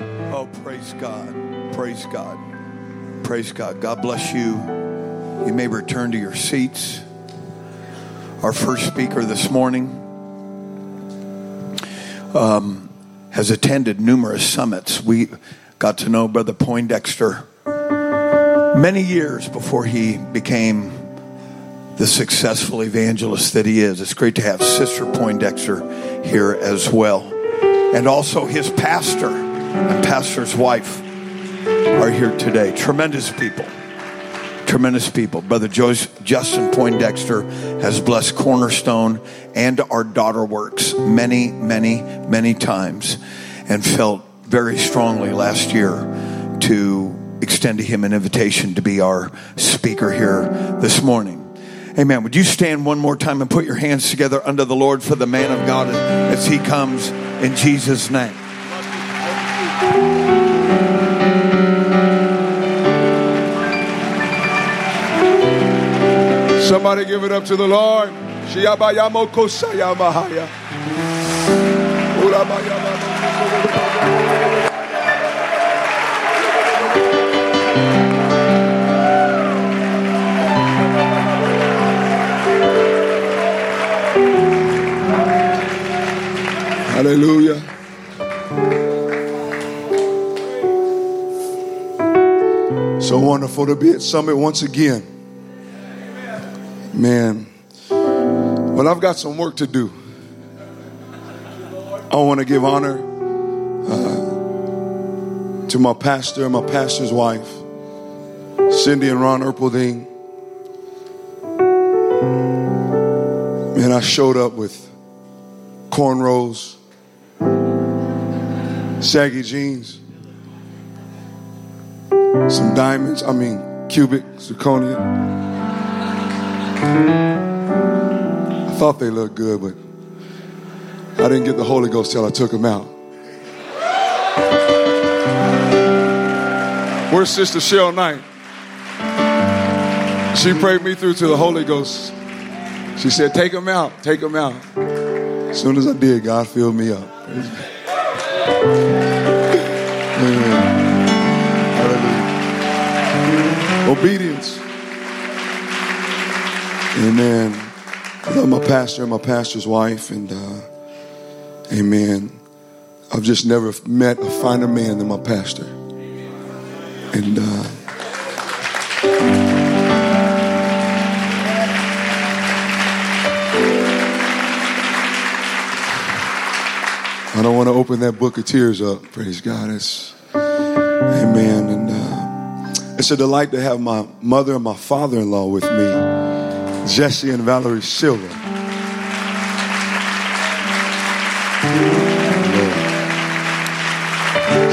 Oh, praise God. Praise God. Praise God. God bless you. You may return to your seats. Our first speaker this morning um, has attended numerous summits. We got to know Brother Poindexter many years before he became the successful evangelist that he is. It's great to have Sister Poindexter here as well. And also his pastor and pastor's wife are here today. Tremendous people. Tremendous people. Brother Justin Poindexter has blessed Cornerstone and our daughter works many, many, many times and felt very strongly last year to extend to him an invitation to be our speaker here this morning. Amen. Would you stand one more time and put your hands together under the Lord for the man of God as he comes in Jesus' name? Somebody give it up to the Lord. Hallelujah. So wonderful to be at Summit once again. Man, well, I've got some work to do. I want to give honor uh, to my pastor and my pastor's wife, Cindy and Ron Erpelding. Man, I showed up with cornrows, saggy jeans, some diamonds, I mean, cubic zirconia. I thought they looked good, but I didn't get the Holy Ghost till I took them out. Where's Sister Cheryl Knight? She prayed me through to the Holy Ghost. She said, Take them out, take them out. As soon as I did, God filled me up. Hallelujah. Obedience. Amen. I love my pastor and my pastor's wife, and uh, amen. I've just never met a finer man than my pastor. And uh, I don't want to open that book of tears up. Praise God. It's, amen. And uh, it's a delight to have my mother and my father in law with me, Jesse and Valerie Silva.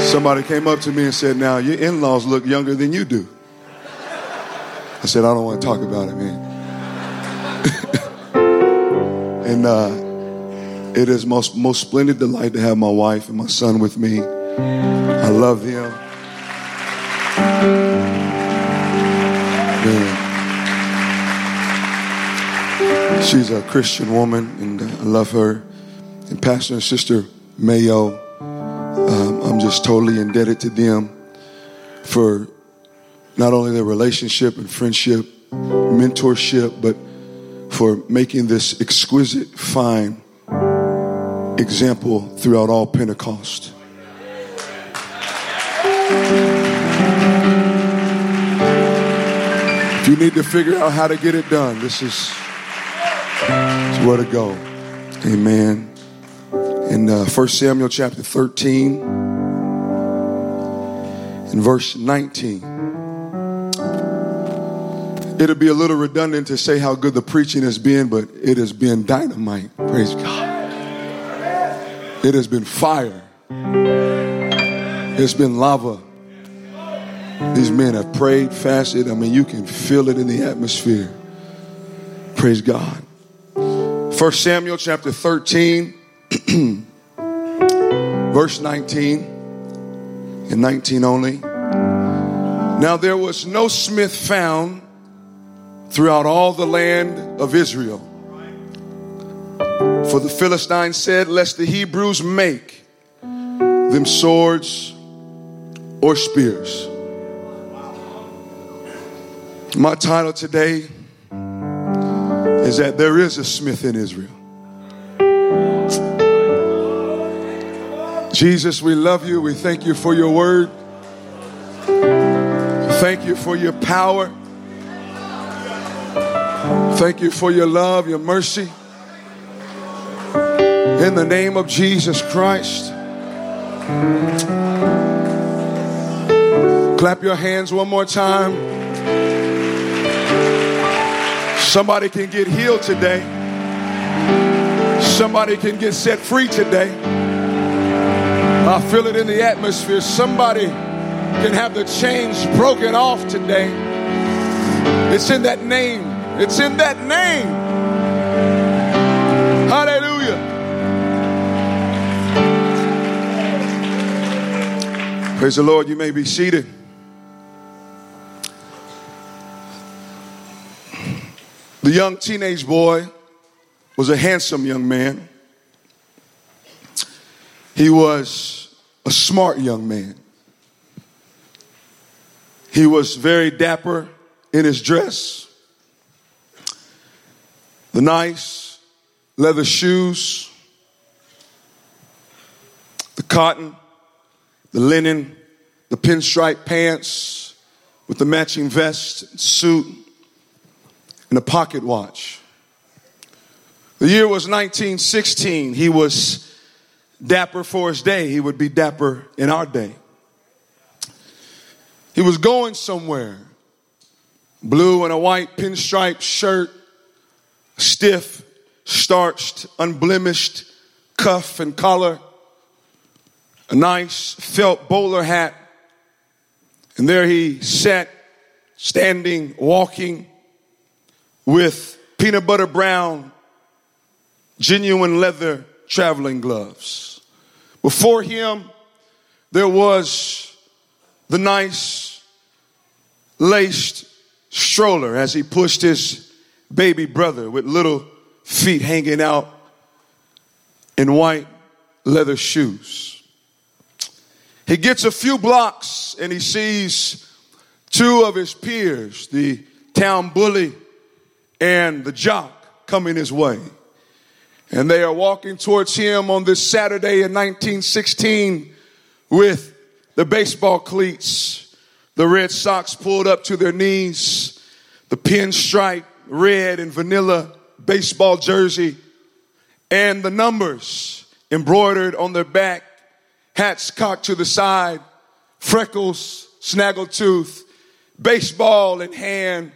Somebody came up to me and said, Now, your in laws look younger than you do. I said, I don't want to talk about it, man. and uh, it is most most splendid delight to have my wife and my son with me. I love them. She's a Christian woman, and I love her. And Pastor and Sister Mayo, um, I'm just totally indebted to them for not only their relationship and friendship, mentorship, but for making this exquisite, fine example throughout all Pentecost. If you need to figure out how to get it done, this is, this is where to go. Amen. In uh, 1 Samuel chapter 13, in verse 19. It'll be a little redundant to say how good the preaching has been, but it has been dynamite. Praise God. It has been fire. It's been lava. These men have prayed, fasted. I mean, you can feel it in the atmosphere. Praise God. First Samuel chapter 13, verse 19, and 19 only. Now there was no smith found throughout all the land of Israel. For the Philistines said, Lest the Hebrews make them swords or spears. My title today is that there is a Smith in Israel. Jesus, we love you. We thank you for your word. Thank you for your power. Thank you for your love, your mercy. In the name of Jesus Christ. Clap your hands one more time. Somebody can get healed today. Somebody can get set free today. I feel it in the atmosphere. Somebody can have the chains broken off today. It's in that name. It's in that name. Hallelujah. Praise the Lord. You may be seated. The young teenage boy was a handsome young man. He was a smart young man. He was very dapper in his dress, the nice leather shoes, the cotton, the linen, the pinstripe pants with the matching vest, suit, and a pocket watch. The year was 1916. He was dapper for his day, he would be dapper in our day. He was going somewhere. Blue and a white pinstripe shirt, stiff, starched, unblemished cuff and collar, a nice felt bowler hat. And there he sat, standing, walking with peanut butter brown, genuine leather traveling gloves. Before him, there was the nice laced stroller as he pushed his baby brother with little feet hanging out in white leather shoes. He gets a few blocks and he sees two of his peers, the town bully and the jock, coming his way. And they are walking towards him on this Saturday in 1916 with the baseball cleats, the red socks pulled up to their knees, the pinstripe red and vanilla baseball jersey, and the numbers embroidered on their back, hats cocked to the side, freckles, snaggletooth, baseball in hand,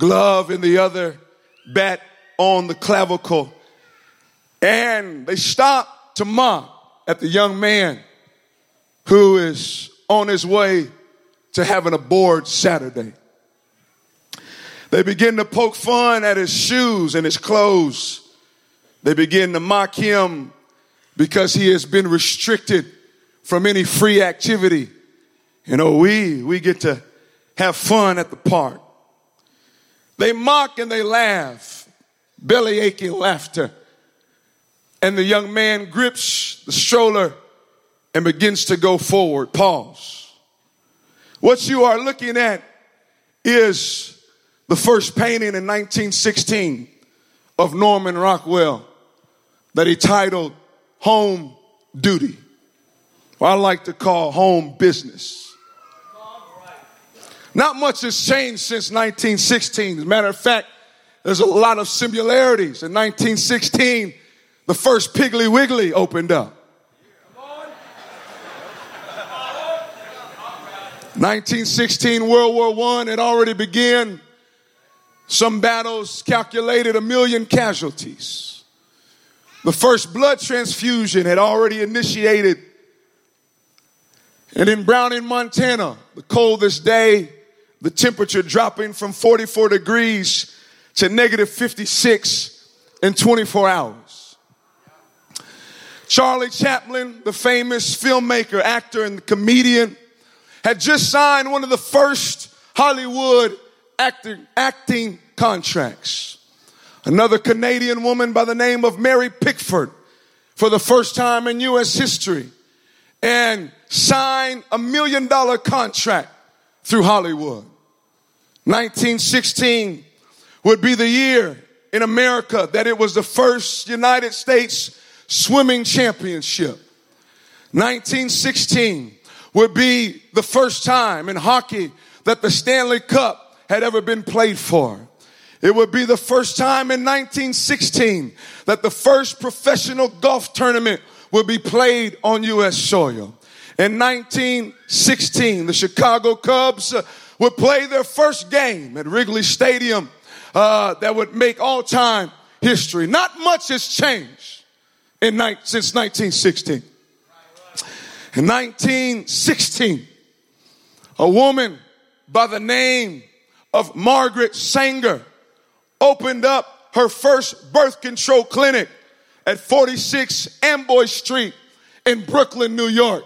glove in the other, bat on the clavicle and they stop to mock at the young man who is on his way to having a bored Saturday. They begin to poke fun at his shoes and his clothes. They begin to mock him because he has been restricted from any free activity. You know, we, we get to have fun at the park. They mock and they laugh, belly aching laughter. And the young man grips the stroller and begins to go forward. Pause. What you are looking at is the first painting in 1916 of Norman Rockwell that he titled Home Duty. Or I like to call home business. Not much has changed since 1916. As a matter of fact, there's a lot of similarities. In 1916, the first Piggly Wiggly opened up. 1916 World War One had already begun. Some battles calculated a million casualties. The first blood transfusion had already initiated. And in Browning, Montana, the coldest day, the temperature dropping from 44 degrees to negative 56 in 24 hours. Charlie Chaplin, the famous filmmaker, actor, and comedian, had just signed one of the first Hollywood acting, acting contracts. Another Canadian woman by the name of Mary Pickford, for the first time in U.S. history, and sign a million dollar contract through Hollywood. 1916 would be the year in America that it was the first United States swimming championship. 1916 would be the first time in hockey that the Stanley Cup had ever been played for. It would be the first time in 1916 that the first professional golf tournament would be played on U.S. soil. In 1916, the Chicago Cubs uh, would play their first game at Wrigley Stadium uh, that would make all time history. Not much has changed in ni- since 1916. In 1916, a woman by the name of Margaret Sanger opened up her first birth control clinic at 46 Amboy Street in Brooklyn, New York,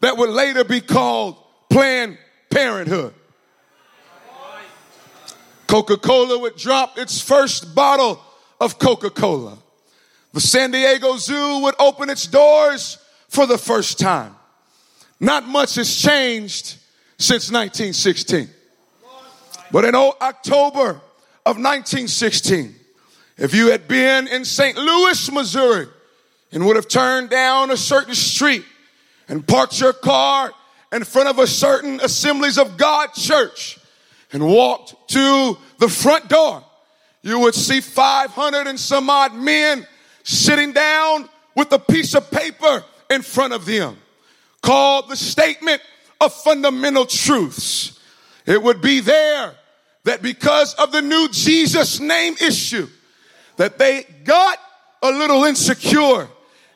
that would later be called Planned Parenthood. Coca Cola would drop its first bottle of Coca Cola. The San Diego Zoo would open its doors for the first time. Not much has changed since 1916. But in October of 1916, if you had been in St. Louis, Missouri, and would have turned down a certain street and parked your car in front of a certain Assemblies of God church and walked to the front door, you would see 500 and some odd men sitting down with a piece of paper in front of them called the Statement of Fundamental Truths. It would be there that because of the new Jesus name issue, that they got a little insecure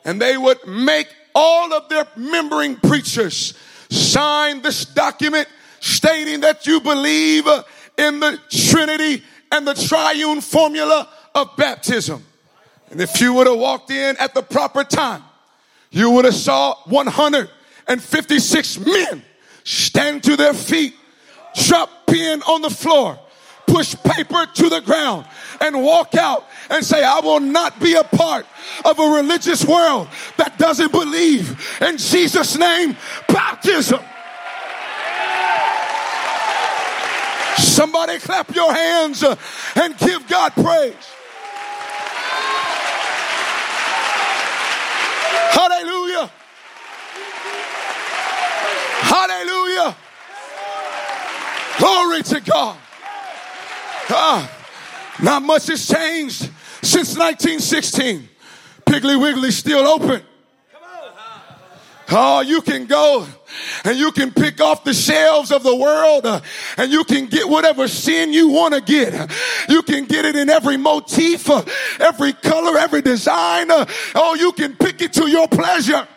and they would make all of their membering preachers sign this document stating that you believe in the Trinity and the triune formula of baptism. And if you would have walked in at the proper time, you would have saw 156 men stand to their feet drop pen on the floor, push paper to the ground, and walk out and say, I will not be a part of a religious world that doesn't believe in Jesus' name baptism. Somebody clap your hands and give God praise. Hallelujah. Hallelujah. Glory to God. Ah, not much has changed since 1916. Piggly Wiggly still open. Oh, you can go and you can pick off the shelves of the world uh, and you can get whatever sin you want to get. You can get it in every motif, uh, every color, every design. Uh, oh, you can pick it to your pleasure.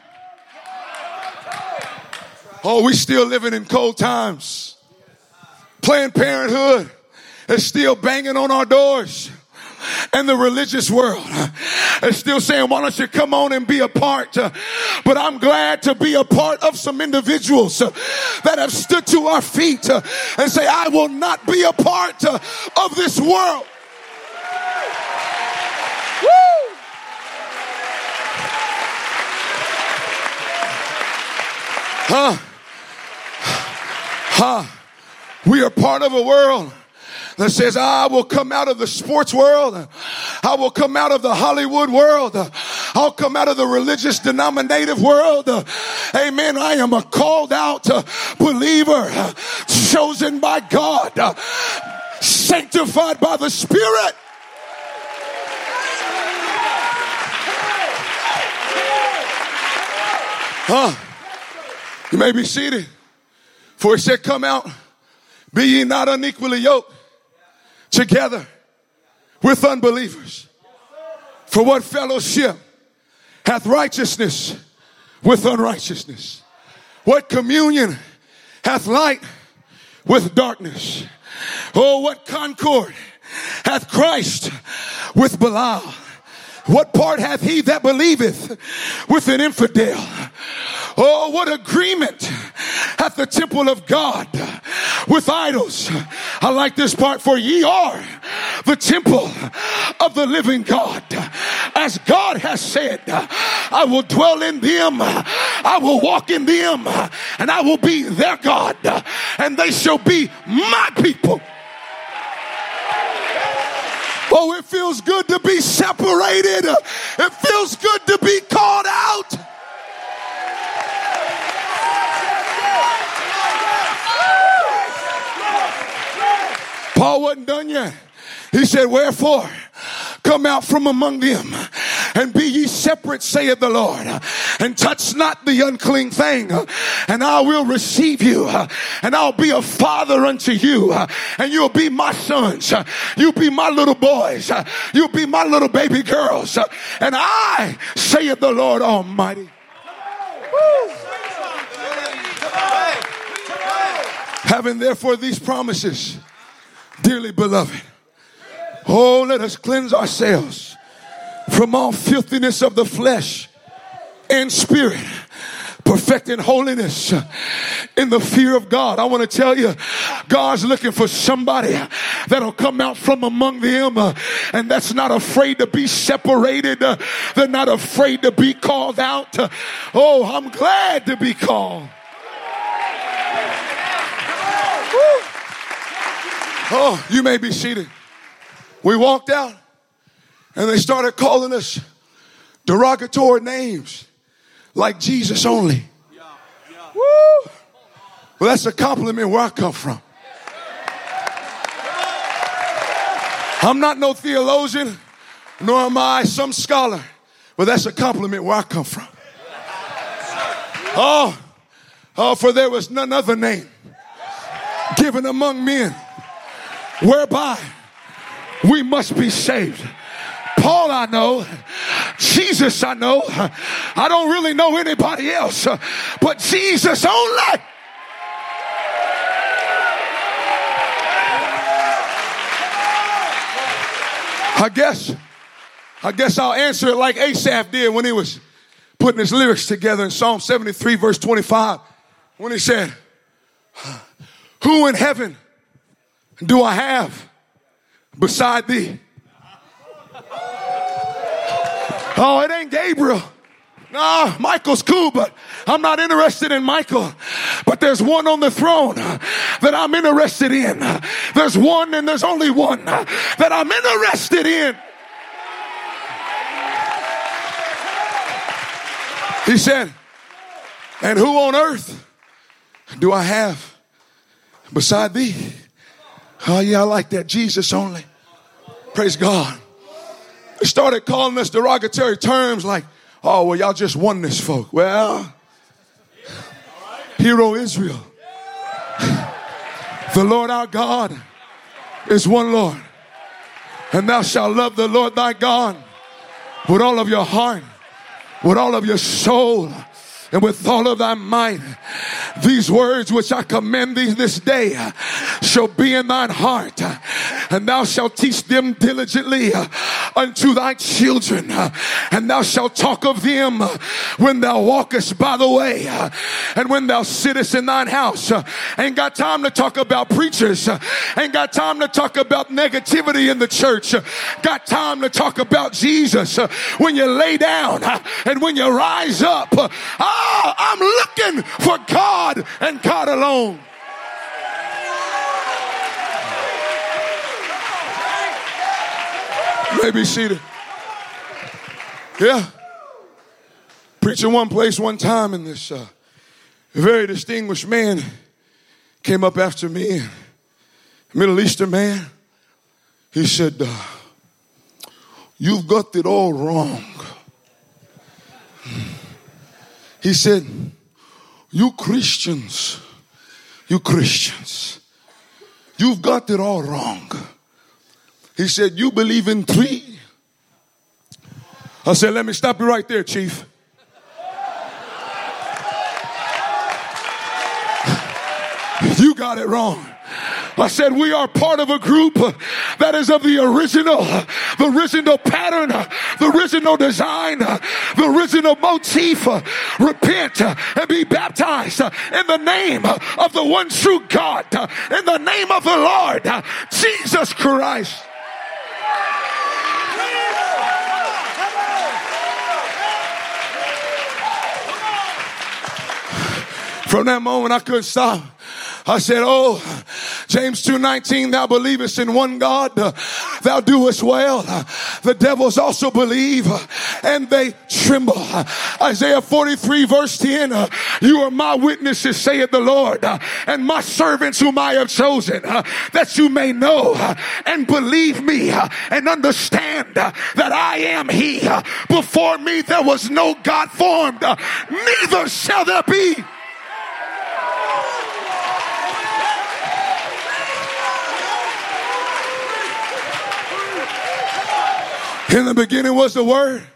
Oh, we still living in cold times. Planned Parenthood is still banging on our doors. And the religious world is still saying, why don't you come on and be a part? But I'm glad to be a part of some individuals that have stood to our feet and say, I will not be a part of this world. Huh? Huh? We are part of a world that says, ah, I will come out of the sports world. I will come out of the Hollywood world. I'll come out of the religious denominative world. Amen. I am a called out believer, chosen by God, sanctified by the Spirit. Huh? You may be seated. For he said, Come out be ye not unequally yoked together with unbelievers. For what fellowship hath righteousness with unrighteousness? What communion hath light with darkness? Oh, what concord hath Christ with Belial? What part hath he that believeth with an infidel? Oh, what agreement at the temple of God with idols. I like this part for ye are the temple of the living God. As God has said, I will dwell in them. I will walk in them and I will be their God and they shall be my people. Oh, it feels good to be separated. It feels good to be called out. Paul wasn't done yet. He said, Wherefore, come out from among them and be ye separate, saith the Lord, and touch not the unclean thing, and I will receive you, and I'll be a father unto you, and you'll be my sons, you'll be my little boys, you'll be my little baby girls, and I, saith the Lord Almighty. Having therefore these promises, dearly beloved, oh, let us cleanse ourselves from all filthiness of the flesh and spirit perfecting holiness in the fear of God. I want to tell you, God's looking for somebody that'll come out from among them uh, and that's not afraid to be separated. Uh, they're not afraid to be called out. Oh, I'm glad to be called. Oh, you may be seated. We walked out and they started calling us derogatory names like Jesus only. Woo! Well, that's a compliment where I come from. I'm not no theologian, nor am I some scholar, but that's a compliment where I come from. Oh, oh, for there was none other name given among men whereby we must be saved. Paul I know, Jesus I know. I don't really know anybody else, but Jesus only. I guess, I guess I'll answer it like Asaph did when he was putting his lyrics together in Psalm 73, verse 25, when he said, Who in heaven do I have beside thee? Oh, it ain't Gabriel. No, Michael's cool, but I'm not interested in Michael. But there's one on the throne that I'm interested in. There's one and there's only one that I'm interested in. He said, And who on earth do I have beside thee? Oh, yeah, I like that. Jesus only. Praise God. They started calling us derogatory terms like, oh, well, y'all just oneness folk. Well, Hear, O Israel. The Lord our God is one Lord. And thou shalt love the Lord thy God with all of your heart, with all of your soul, and with all of thy might. These words which I command thee this day shall be in thine heart, and thou shalt teach them diligently unto thy children, and thou shalt talk of them when thou walkest by the way, and when thou sittest in thine house. Ain't got time to talk about preachers, ain't got time to talk about negativity in the church, got time to talk about Jesus when you lay down and when you rise up. Oh, I'm looking for God and God alone. Maybe seated. Yeah. Preaching one place one time, and this uh, very distinguished man came up after me, Middle Eastern man. He said, uh, You've got it all wrong. He said, You Christians, you Christians, you've got it all wrong. He said, You believe in three? I said, Let me stop you right there, Chief. You got it wrong. I said, we are part of a group that is of the original, the original pattern, the original design, the original motif. Repent and be baptized in the name of the one true God, in the name of the Lord, Jesus Christ. From that moment, I couldn't stop. I said, Oh, James 2:19, thou believest in one God, thou doest well. The devils also believe and they tremble. Isaiah 43 verse 10, you are my witnesses, saith the Lord, and my servants whom I have chosen, that you may know and believe me and understand that I am he. Before me there was no God formed, neither shall there be. In the beginning was the Word,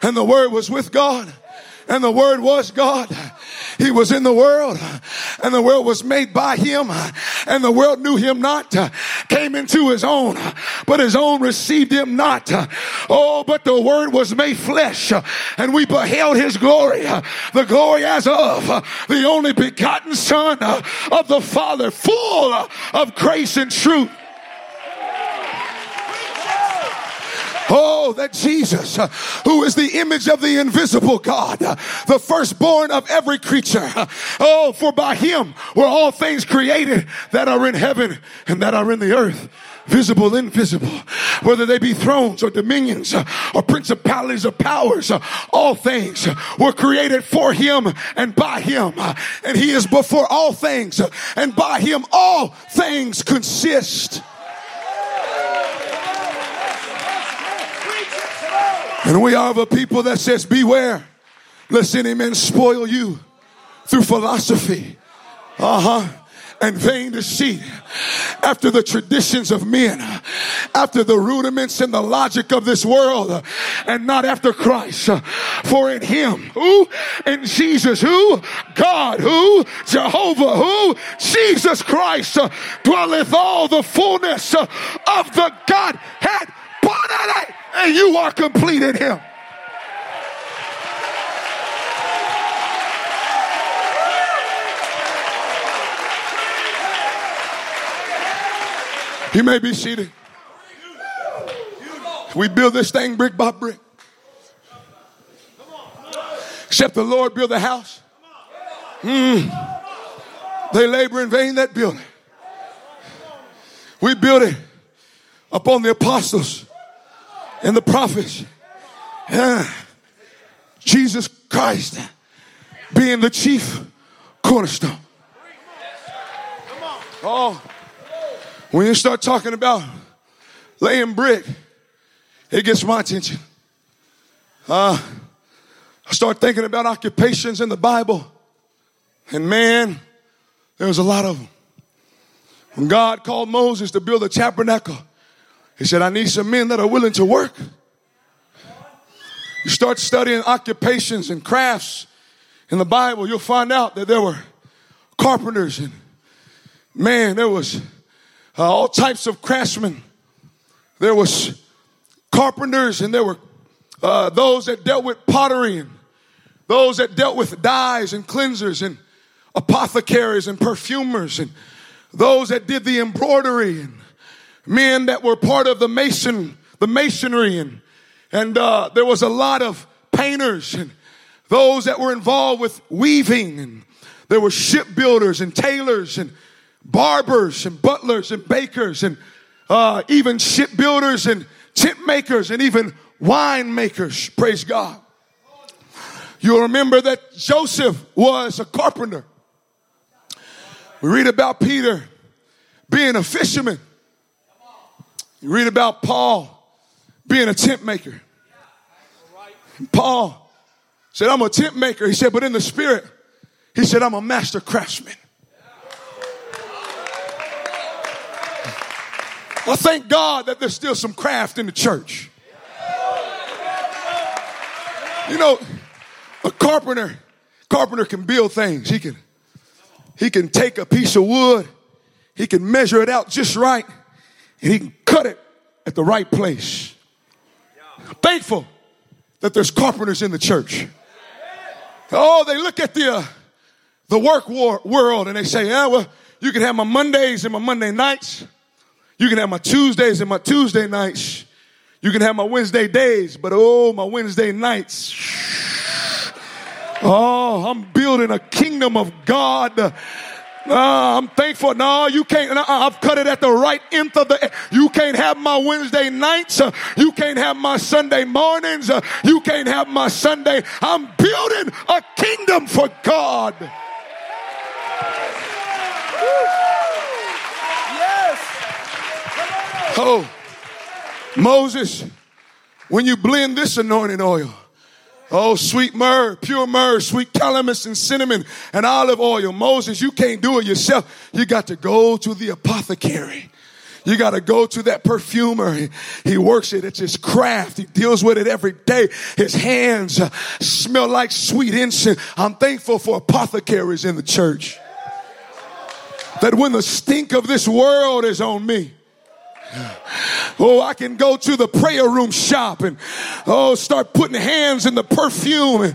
and the Word was with God, and the Word was God. He was in the world, and the world was made by Him, and the world knew Him not, came into His own, but His own received Him not. Oh, but the Word was made flesh, and we beheld His glory, the glory as of the only begotten Son of the Father, full of grace and truth. Oh, that Jesus, uh, who is the image of the invisible God, uh, the firstborn of every creature. Oh, for by him were all things created that are in heaven and that are in the earth visible, invisible, whether they be thrones or dominions uh, or principalities or powers, all things were created for him and by him. And he is before all things, and by him all things consist. And we are of a people that says, Beware, lest any man spoil you through philosophy. Uh huh and vain deceit, after the traditions of men, after the rudiments and the logic of this world, and not after Christ. For in Him, who? In Jesus, who? God, who? Jehovah, who? Jesus Christ dwelleth all the fullness of the Godhead and you are complete in Him. You may be seated. We build this thing brick by brick. Except the Lord build the house. Mm. They labor in vain that build it. We build it upon the apostles and the prophets. Yeah. Jesus Christ being the chief cornerstone. Oh, when you start talking about laying brick, it gets my attention. Uh, I start thinking about occupations in the Bible, and man, there's a lot of them. When God called Moses to build a tabernacle, he said, I need some men that are willing to work. You start studying occupations and crafts in the Bible, you'll find out that there were carpenters and man, there was uh, all types of craftsmen. There was carpenters and there were uh, those that dealt with pottery and those that dealt with dyes and cleansers and apothecaries and perfumers and those that did the embroidery and men that were part of the mason, the masonry, and and uh, there was a lot of painters and those that were involved with weaving, and there were shipbuilders and tailors and barbers and butlers and bakers and uh, even shipbuilders and tent makers and even wine makers. Praise God. You'll remember that Joseph was a carpenter. We read about Peter being a fisherman. You read about Paul being a tent maker. Paul said, I'm a tent maker. He said, but in the spirit, he said, I'm a master craftsman. I thank God that there's still some craft in the church. You know, a carpenter, carpenter can build things. He can, he can take a piece of wood, he can measure it out just right, and he can cut it at the right place. Thankful that there's carpenters in the church. Oh, they look at the uh, the work war- world and they say, "Yeah, well, you can have my Mondays and my Monday nights. You can have my Tuesdays and my Tuesday nights. You can have my Wednesday days, but oh, my Wednesday nights, Oh, I'm building a kingdom of God. Uh, I'm thankful. No, you can't. Uh, I've cut it at the right nth of the. You can't have my Wednesday nights. Uh, you can't have my Sunday mornings. Uh, you can't have my Sunday. I'm building a kingdom for God. Yes. Oh, Moses, when you blend this anointing oil Oh, sweet myrrh, pure myrrh, sweet calamus and cinnamon and olive oil. Moses, you can't do it yourself. You got to go to the apothecary. You got to go to that perfumer. He, he, works it. It's his craft. He deals with it every day. His hands uh, smell like sweet incense. I'm thankful for apothecaries in the church. That when the stink of this world is on me, Oh, I can go to the prayer room shop and oh, start putting hands in the perfume and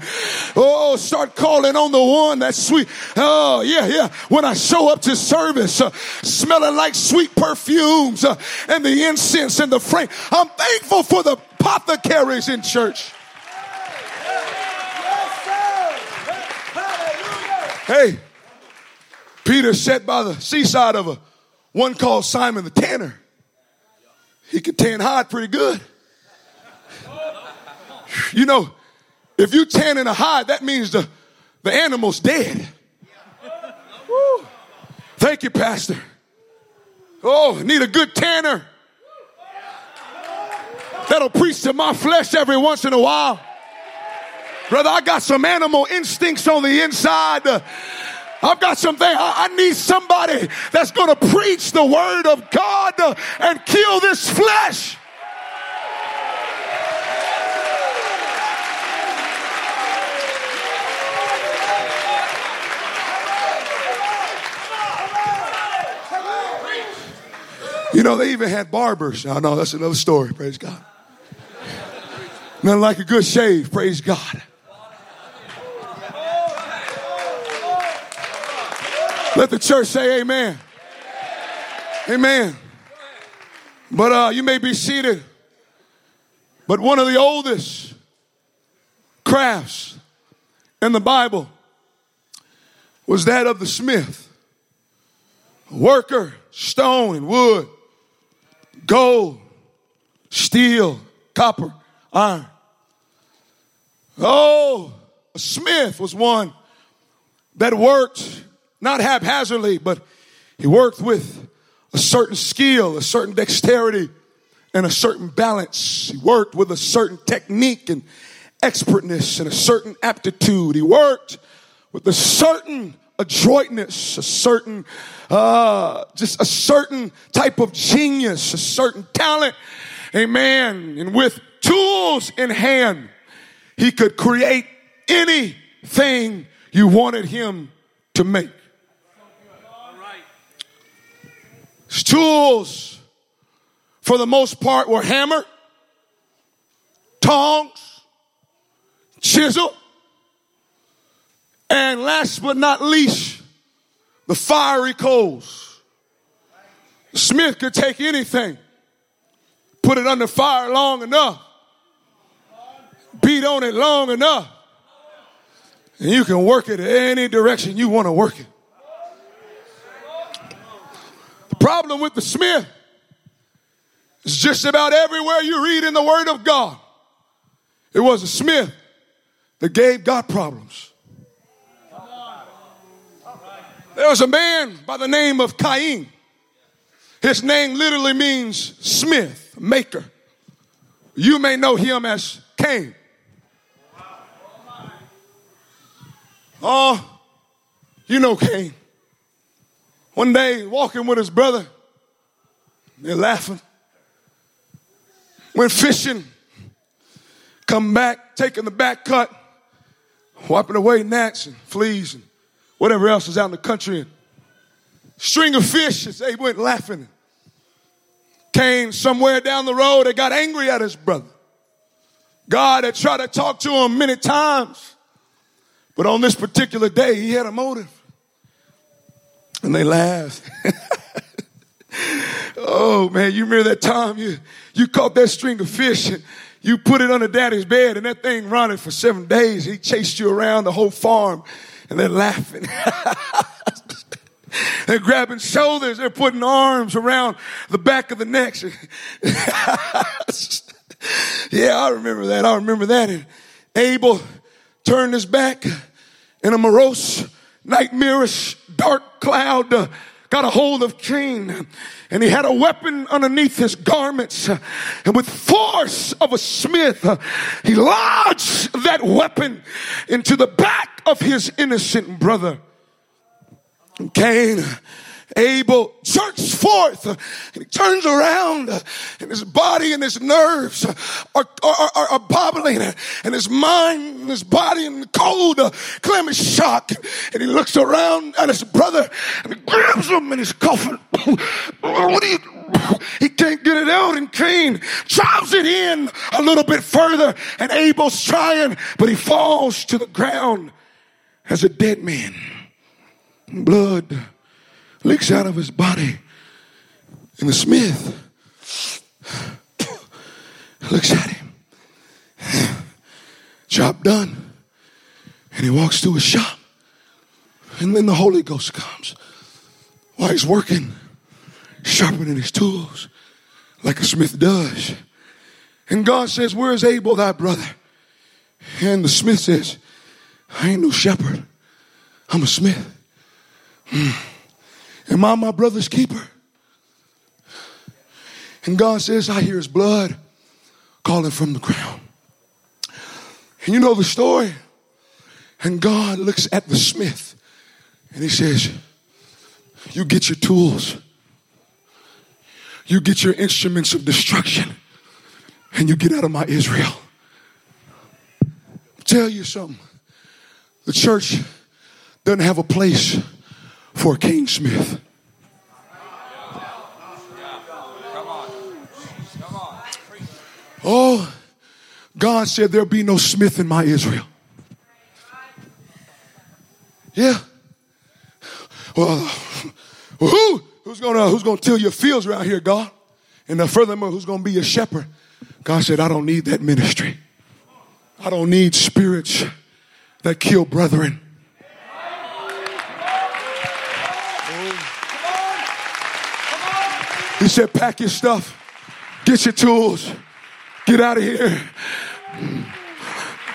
oh, start calling on the one that's sweet. Oh, yeah, yeah. When I show up to service, uh, smelling like sweet perfumes uh, and the incense and the frame, I'm thankful for the apothecaries in church. Hey, Peter sat by the seaside of a one called Simon the Tanner. He could tan hide pretty good. You know, if you tan in a hide, that means the, the animal's dead. Woo. Thank you, Pastor. Oh, need a good tanner. That'll preach to my flesh every once in a while. Brother, I got some animal instincts on the inside. Uh, I've got something. I, I need somebody that's going to preach the word of God and kill this flesh. You know, they even had barbers. I know that's another story. Praise God. Nothing like a good shave. Praise God. Let the church say amen. Amen. But uh, you may be seated. But one of the oldest crafts in the Bible was that of the smith. Worker, stone and wood, gold, steel, copper, iron. Oh, a smith was one that worked not haphazardly, but he worked with a certain skill, a certain dexterity, and a certain balance. He worked with a certain technique and expertness and a certain aptitude. He worked with a certain adroitness, a certain, uh, just a certain type of genius, a certain talent. Amen. And with tools in hand, he could create anything you wanted him to make. His tools, for the most part, were hammer, tongs, chisel, and last but not least, the fiery coals. Smith could take anything, put it under fire long enough, beat on it long enough, and you can work it any direction you want to work it. Problem with the Smith is just about everywhere you read in the Word of God. It was a Smith that gave God problems. There was a man by the name of Cain. His name literally means smith, maker. You may know him as Cain. Oh, you know Cain. One day, walking with his brother, they're laughing. Went fishing, come back, taking the back cut, wiping away gnats and fleas and whatever else is out in the country. And string of fish as they went laughing. Came somewhere down the road, they got angry at his brother. God had tried to talk to him many times, but on this particular day, he had a motive. And they laughed. oh man, you remember that time you, you caught that string of fish and You put it under daddy's bed and that thing running for seven days. He chased you around the whole farm and they're laughing. they're grabbing shoulders. They're putting arms around the back of the neck. yeah, I remember that. I remember that. And Abel turned his back in a morose, nightmarish, dark cloud. Uh, got a hold of Cain and he had a weapon underneath his garments and with force of a smith he lodged that weapon into the back of his innocent brother Cain Abel jerks forth and he turns around and his body and his nerves are, are, are, are bobbling and his mind and his body in cold uh, clammy shock and he looks around at his brother and he grabs him and he's coughing what are you he can't get it out and Cain drives it in a little bit further and Abel's trying but he falls to the ground as a dead man. Blood leaks out of his body. And the smith looks at him. Job done. And he walks to his shop. And then the Holy Ghost comes while he's working, sharpening his tools like a smith does. And God says, Where's Abel, thy brother? And the smith says, I ain't no shepherd. I'm a smith. Mm. Am I my brother's keeper? And God says, I hear his blood calling from the ground. And you know the story. And God looks at the smith and he says, You get your tools, you get your instruments of destruction, and you get out of my Israel. I'll tell you something. The church doesn't have a place for King Smith. Oh, God said there'll be no Smith in my Israel. Yeah. Well, who? Who's gonna who's gonna till your fields around here, God? And then furthermore, who's gonna be your shepherd? God said, I don't need that ministry. I don't need spirits that kill brethren. He said, pack your stuff, get your tools, get out of here.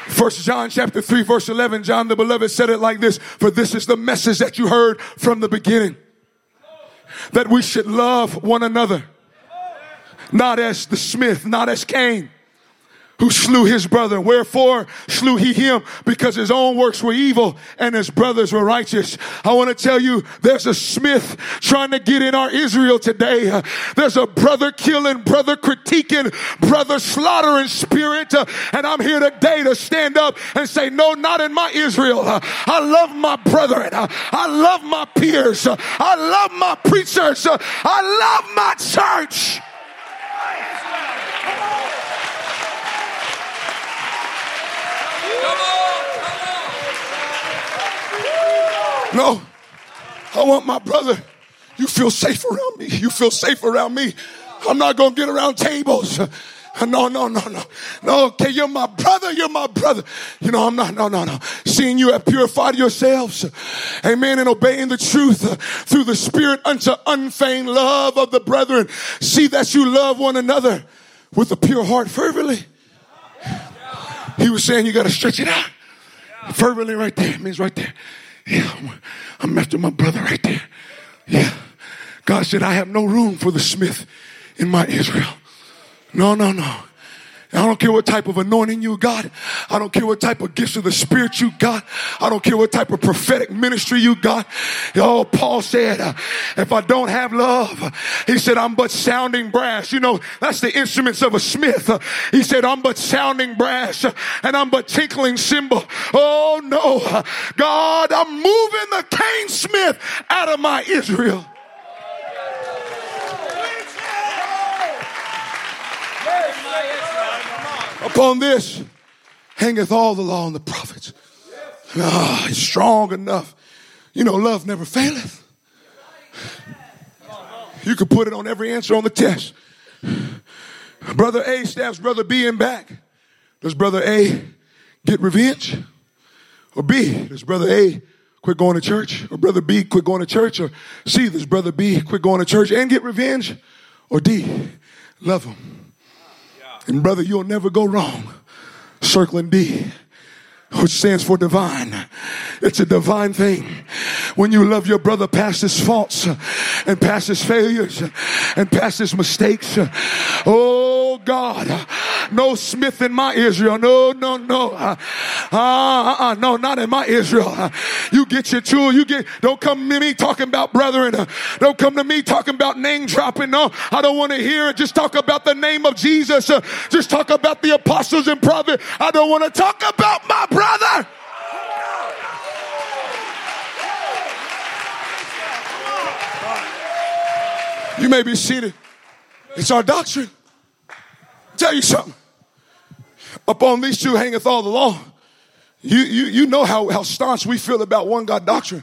First John chapter 3 verse 11, John the beloved said it like this, for this is the message that you heard from the beginning. That we should love one another. Not as the smith, not as Cain who slew his brother. Wherefore slew he him? Because his own works were evil and his brothers were righteous. I want to tell you, there's a Smith trying to get in our Israel today. There's a brother killing, brother critiquing, brother slaughtering spirit. And I'm here today to stand up and say, no, not in my Israel. I love my brethren. I love my peers. I love my preachers. I love my church. No, I want my brother. You feel safe around me. You feel safe around me. I'm not going to get around tables. No, no, no, no. No, okay, you're my brother. You're my brother. You know, I'm not, no, no, no. Seeing you have purified yourselves. Amen. And obeying the truth through the Spirit unto unfeigned love of the brethren. See that you love one another with a pure heart fervently. He was saying you got to stretch it out. Fervently right there. Means right there. Yeah, I'm after my brother right there. Yeah. God said, I have no room for the smith in my Israel. No, no, no. I don't care what type of anointing you got. I don't care what type of gifts of the Spirit you got. I don't care what type of prophetic ministry you got. Oh, Paul said, uh, if I don't have love, he said, I'm but sounding brass. You know, that's the instruments of a smith. He said, I'm but sounding brass and I'm but tinkling cymbal. Oh no, God, I'm moving the Cain Smith out of my Israel. Upon this hangeth all the law and the prophets. Ah, it's strong enough. You know, love never faileth. You could put it on every answer on the test. Brother A stabs brother B in back. Does brother A get revenge? Or B, does brother A quit going to church? Or brother B quit going to church? Or C, does brother B quit going to church and get revenge? Or D, love him? And brother, you'll never go wrong circling D which stands for divine. It's a divine thing. When you love your brother past his faults and past his failures and past his mistakes. Oh God, no Smith in my Israel. No, no, no. Uh, uh, uh, no, not in my Israel. you get your tool. You get, don't come to me talking about brethren. don't come to me talking about name dropping. No, I don't want to hear it. Just talk about the name of Jesus. just talk about the apostles and prophets. I don't want to talk about my brother. You may be seated. It's our doctrine. Tell you something. Upon these two hangeth all the law. You, you, you know how, how staunch we feel about one God doctrine.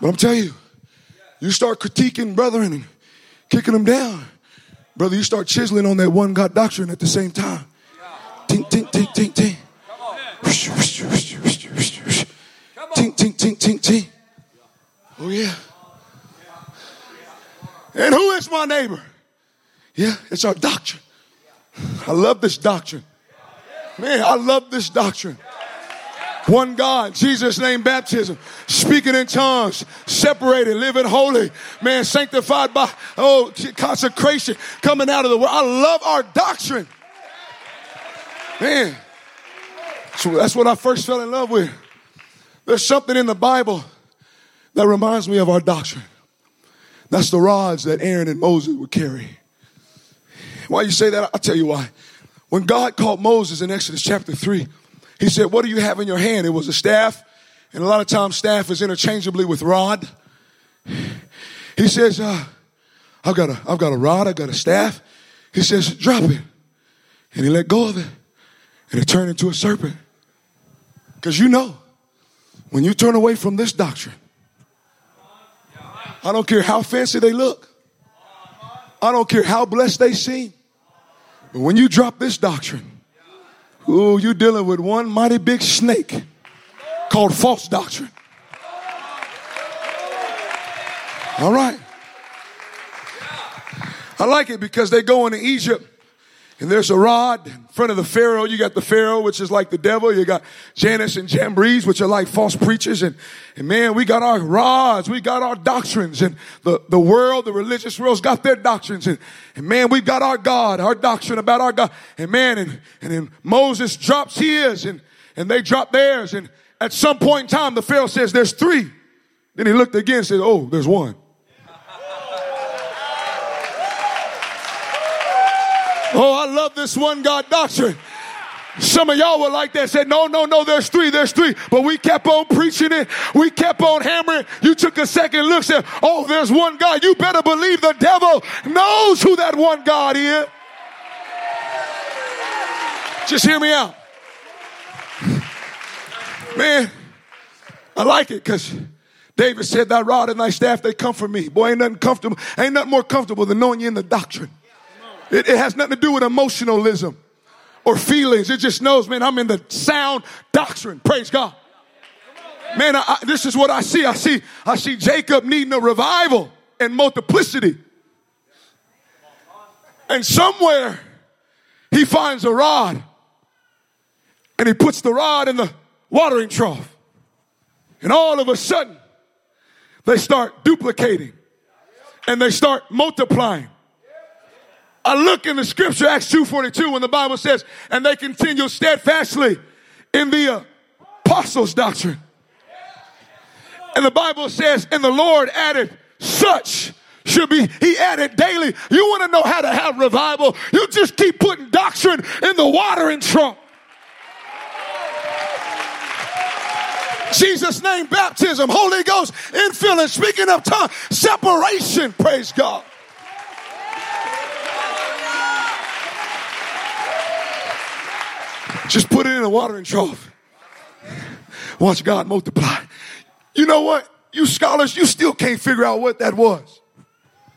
But I'm telling you, you start critiquing brethren and kicking them down. Brother, you start chiseling on that one God doctrine at the same time. Tink, tink, tink, tink, tink. Tink, tink, tink, tink, tink. Oh, yeah. And who is my neighbor? Yeah, it's our doctrine. I love this doctrine. Man, I love this doctrine. One God, Jesus' name baptism, speaking in tongues, separated, living holy, man, sanctified by, oh, consecration, coming out of the world. I love our doctrine. Man, so that's what I first fell in love with. There's something in the Bible that reminds me of our doctrine. That's the rods that Aaron and Moses would carry. Why you say that? I'll tell you why. When God called Moses in Exodus chapter 3, he said, What do you have in your hand? It was a staff. And a lot of times, staff is interchangeably with rod. He says, uh, I've, got a, I've got a rod, I've got a staff. He says, Drop it. And he let go of it. And it turned into a serpent. Because you know, when you turn away from this doctrine, I don't care how fancy they look, I don't care how blessed they seem, but when you drop this doctrine, ooh, you're dealing with one mighty big snake called false doctrine. All right. I like it because they go into Egypt and there's a rod in front of the Pharaoh. You got the Pharaoh, which is like the devil. You got Jannes and Jambres, which are like false preachers. And, and man, we got our rods. We got our doctrines. And the, the world, the religious world's got their doctrines. And, and man, we've got our God, our doctrine about our God. And man, and, and then Moses drops his and, and they drop theirs. And at some point in time, the Pharaoh says, there's three. Then he looked again and said, oh, there's one. Oh, I love this one God doctrine. Some of y'all were like that, said, no, no, no, there's three, there's three. But we kept on preaching it. We kept on hammering. You took a second look, said, oh, there's one God. You better believe the devil knows who that one God is. Just hear me out. Man, I like it because David said, Thy rod and thy staff, they comfort me. Boy, ain't nothing comfortable, ain't nothing more comfortable than knowing you in the doctrine. It, it has nothing to do with emotionalism or feelings. It just knows, man, I'm in the sound doctrine. Praise God. Man, I, I, this is what I see. I see, I see Jacob needing a revival and multiplicity. And somewhere he finds a rod and he puts the rod in the watering trough. And all of a sudden, they start duplicating and they start multiplying. I look in the scripture, Acts 2.42, when the Bible says, and they continue steadfastly in the apostles' doctrine. And the Bible says, and the Lord added such should be, he added daily. You want to know how to have revival? You just keep putting doctrine in the watering trunk. Jesus' name, baptism, Holy Ghost, infilling, speaking of tongue, separation, praise God. Just put it in a watering trough. Watch God multiply. You know what? You scholars, you still can't figure out what that was.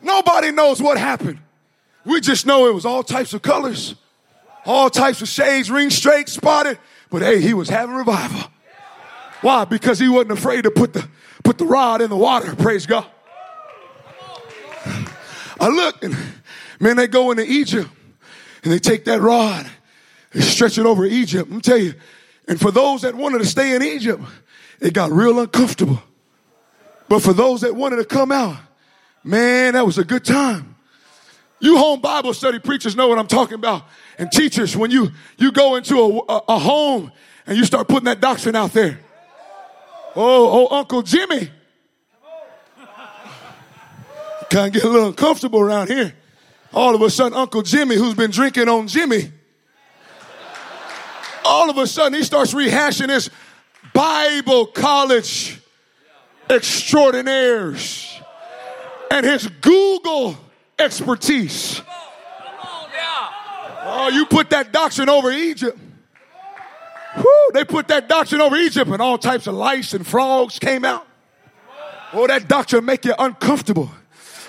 Nobody knows what happened. We just know it was all types of colors, all types of shades, ring straight, spotted. But hey, he was having revival. Why? Because he wasn't afraid to put the put the rod in the water. Praise God. I look and man, they go into Egypt and they take that rod and stretch it over Egypt. Me tell you. And for those that wanted to stay in Egypt, it got real uncomfortable. But for those that wanted to come out, man, that was a good time. You home Bible study preachers know what I'm talking about. And teachers, when you, you go into a, a, a home and you start putting that doctrine out there. Oh, oh, Uncle Jimmy. Kind of get a little uncomfortable around here. All of a sudden, Uncle Jimmy, who's been drinking on Jimmy, all of a sudden he starts rehashing his Bible college extraordinaires and his Google expertise. Oh, you put that doctrine over Egypt. Whew, they put that doctrine over Egypt and all types of lice and frogs came out. Oh, that doctrine make you uncomfortable.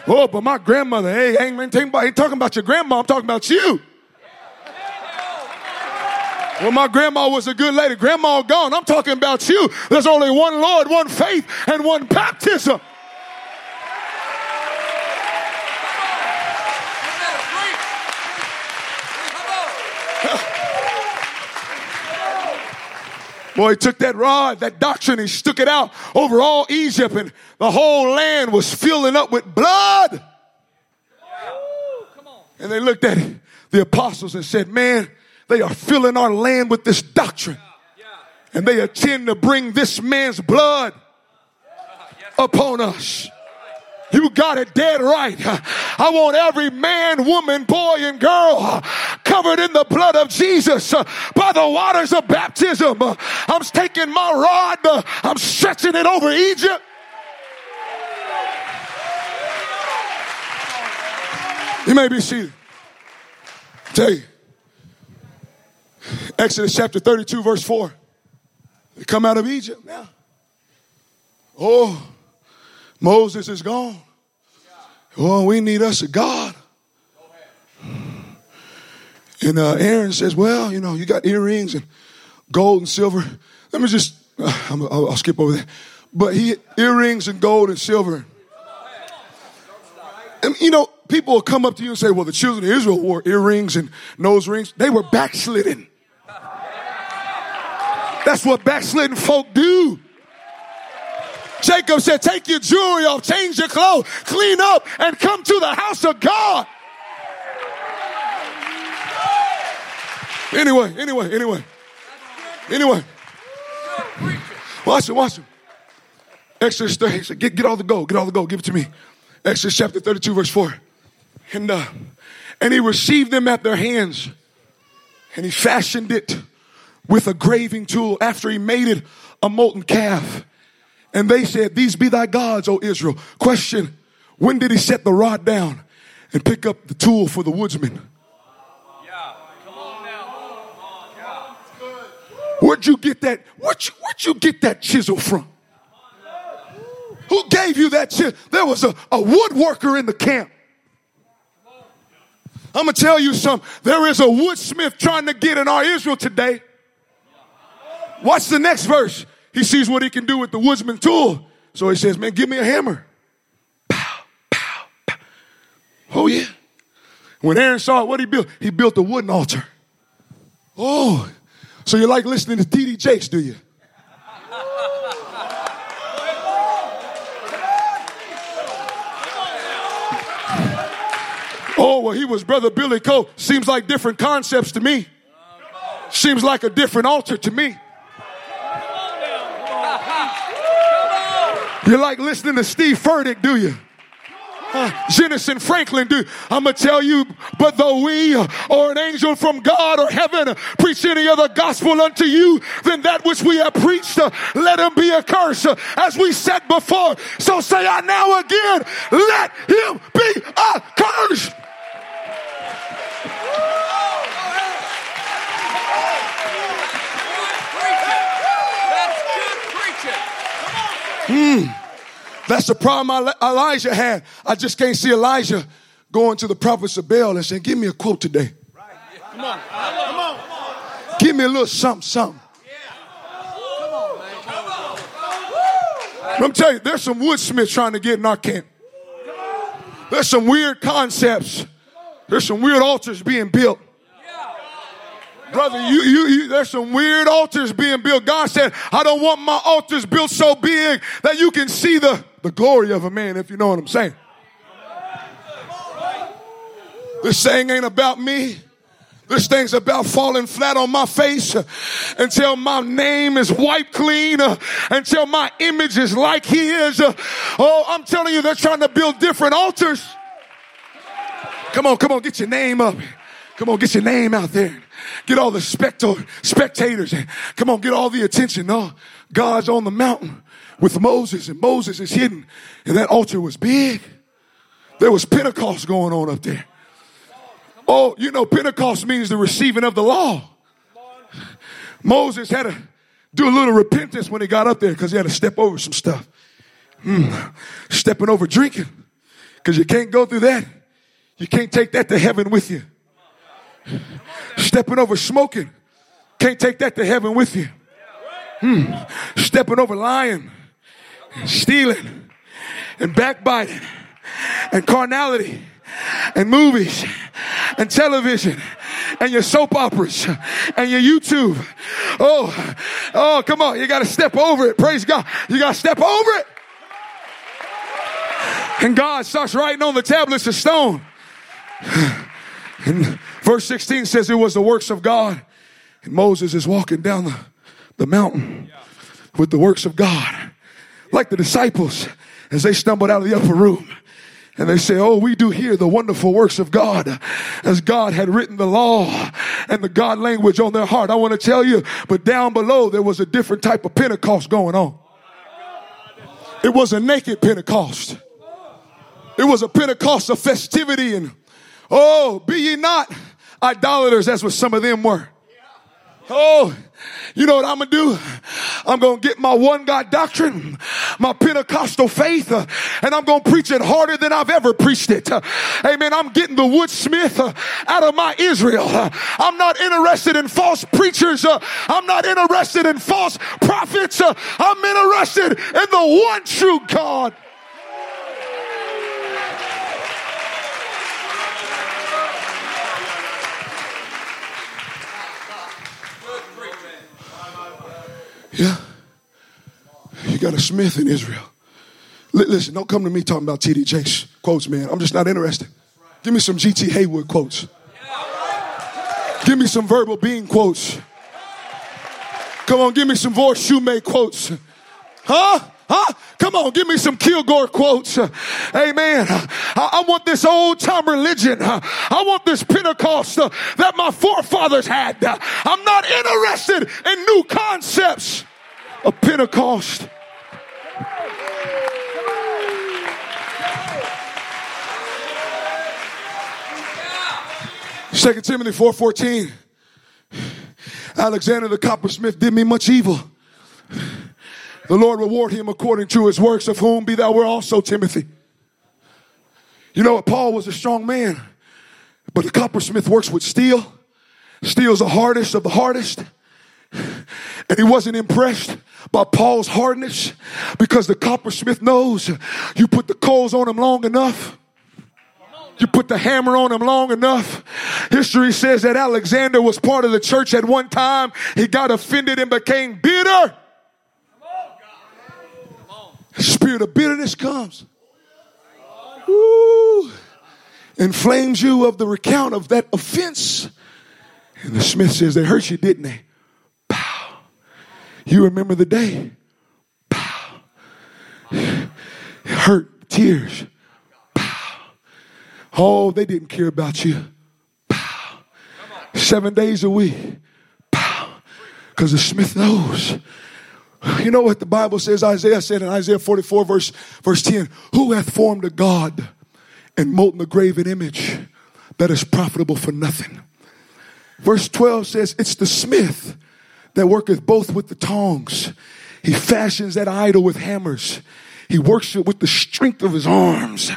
Oh, but my grandmother, hey, ain't, ain't, ain't talking about your grandma, I'm talking about you. Well, my grandma was a good lady. Grandma gone. I'm talking about you. There's only one Lord, one faith, and one baptism. Boy, he took that rod, that doctrine, he stuck it out over all Egypt, and the whole land was filling up with blood. And they looked at the apostles and said, Man, they are filling our land with this doctrine. And they intend to bring this man's blood upon us. You got it dead right. I want every man, woman, boy, and girl covered in the blood of Jesus by the waters of baptism. I'm taking my rod, I'm stretching it over Egypt. You may be seated. Tell you. Exodus chapter 32, verse 4. They come out of Egypt now. Oh, Moses is gone. Oh, we need us a God. And uh, Aaron says, Well, you know, you got earrings and gold and silver. Let me just, uh, I'll, I'll skip over that. But he earrings and gold and silver. And you know, people will come up to you and say, Well, the children of Israel wore earrings and nose rings. They were backslidden. That's what backslidden folk do. Jacob said, Take your jewelry off, change your clothes, clean up, and come to the house of God. Anyway, anyway, anyway. Anyway. Watch it, watch it. Exodus 30. Said, get, get all the gold, get all the gold, give it to me. Exodus chapter 32, verse 4. And, uh, and he received them at their hands, and he fashioned it with a graving tool after he made it a molten calf. And they said, These be thy gods, O Israel. Question When did he set the rod down and pick up the tool for the woodsman? Yeah. Come on now. Yeah. Where'd you get that? Where'd you, where'd you get that chisel from? Who gave you that chisel? There was a, a woodworker in the camp. I'm gonna tell you something. There is a woodsmith trying to get in our Israel today. Watch the next verse. He sees what he can do with the woodsman tool. So he says, Man, give me a hammer. Pow, pow, pow. Oh, yeah. When Aaron saw it, what he built? He built a wooden altar. Oh, so you like listening to T.D. Jakes, do you? Oh, well, he was Brother Billy Cole. Seems like different concepts to me. Seems like a different altar to me. You like listening to Steve Furtick, do you? Uh, Jentezen Franklin, do I'm gonna tell you, but though we or an angel from God or heaven preach any other gospel unto you than that which we have preached, uh, let him be accursed, uh, as we said before. So say I now again, let him be accursed. Mm. That's the problem Elijah had. I just can't see Elijah going to the prophets of Baal and saying, Give me a quote today. Come on. Come on. Give me a little something, something. I'm telling you, there's some woodsmiths trying to get in our camp. There's some weird concepts. There's some weird altars being built. Brother, you, you, you, there's some weird altars being built. God said, I don't want my altars built so big that you can see the, the glory of a man, if you know what I'm saying. This saying ain't about me. This thing's about falling flat on my face until my name is wiped clean, until my image is like his. Oh, I'm telling you, they're trying to build different altars. Come on, come on, get your name up. Come on, get your name out there. Get all the spectators. Come on, get all the attention. No, God's on the mountain with Moses, and Moses is hidden, and that altar was big. There was Pentecost going on up there. Oh, you know, Pentecost means the receiving of the law. Moses had to do a little repentance when he got up there because he had to step over some stuff. Mm. Stepping over drinking because you can't go through that. You can't take that to heaven with you. Stepping over smoking. Can't take that to heaven with you. Hmm. Stepping over lying, stealing, and backbiting, and carnality, and movies, and television, and your soap operas, and your YouTube. Oh, oh, come on. You got to step over it. Praise God. You got to step over it. And God starts writing on the tablets of stone. And verse 16 says it was the works of God. And Moses is walking down the, the mountain with the works of God. Like the disciples as they stumbled out of the upper room. And they say, Oh, we do hear the wonderful works of God as God had written the law and the God language on their heart. I want to tell you, but down below there was a different type of Pentecost going on. It was a naked Pentecost. It was a Pentecost of festivity and Oh, be ye not idolaters. That's what some of them were. Oh, you know what I'm gonna do? I'm gonna get my one God doctrine, my Pentecostal faith, uh, and I'm gonna preach it harder than I've ever preached it. Uh, amen. I'm getting the woodsmith uh, out of my Israel. Uh, I'm not interested in false preachers. Uh, I'm not interested in false prophets. Uh, I'm interested in the one true God. Yeah. You got a Smith in Israel. L- listen, don't come to me talking about T.D. Jakes quotes, man. I'm just not interested. Give me some G.T. Haywood quotes. Give me some verbal being quotes. Come on, give me some voice shoemake quotes. Huh? Huh? Come on, give me some Kilgore quotes. Amen. I, I want this old time religion. I want this Pentecost that my forefathers had. I'm not interested in new concepts of Pentecost. Second Timothy 4:14. Alexander the coppersmith did me much evil. The Lord reward him according to his works, of whom be thou were also, Timothy. You know what? Paul was a strong man, but the coppersmith works with steel. Steel's the hardest of the hardest. And he wasn't impressed by Paul's hardness because the coppersmith knows you put the coals on him long enough. You put the hammer on him long enough. History says that Alexander was part of the church at one time. He got offended and became bitter. Spirit of bitterness comes. Woo, inflames you of the recount of that offense. And the Smith says, They hurt you, didn't they? Pow. You remember the day? Pow. Hurt, tears. Pow. Oh, they didn't care about you. Pow. Seven days a week. Pow. Because the Smith knows you know what the Bible says? Isaiah said in Isaiah 44, verse, verse 10 Who hath formed a God and molten a graven image that is profitable for nothing? Verse 12 says, It's the smith that worketh both with the tongs. He fashions that idol with hammers. He works it with the strength of his arms.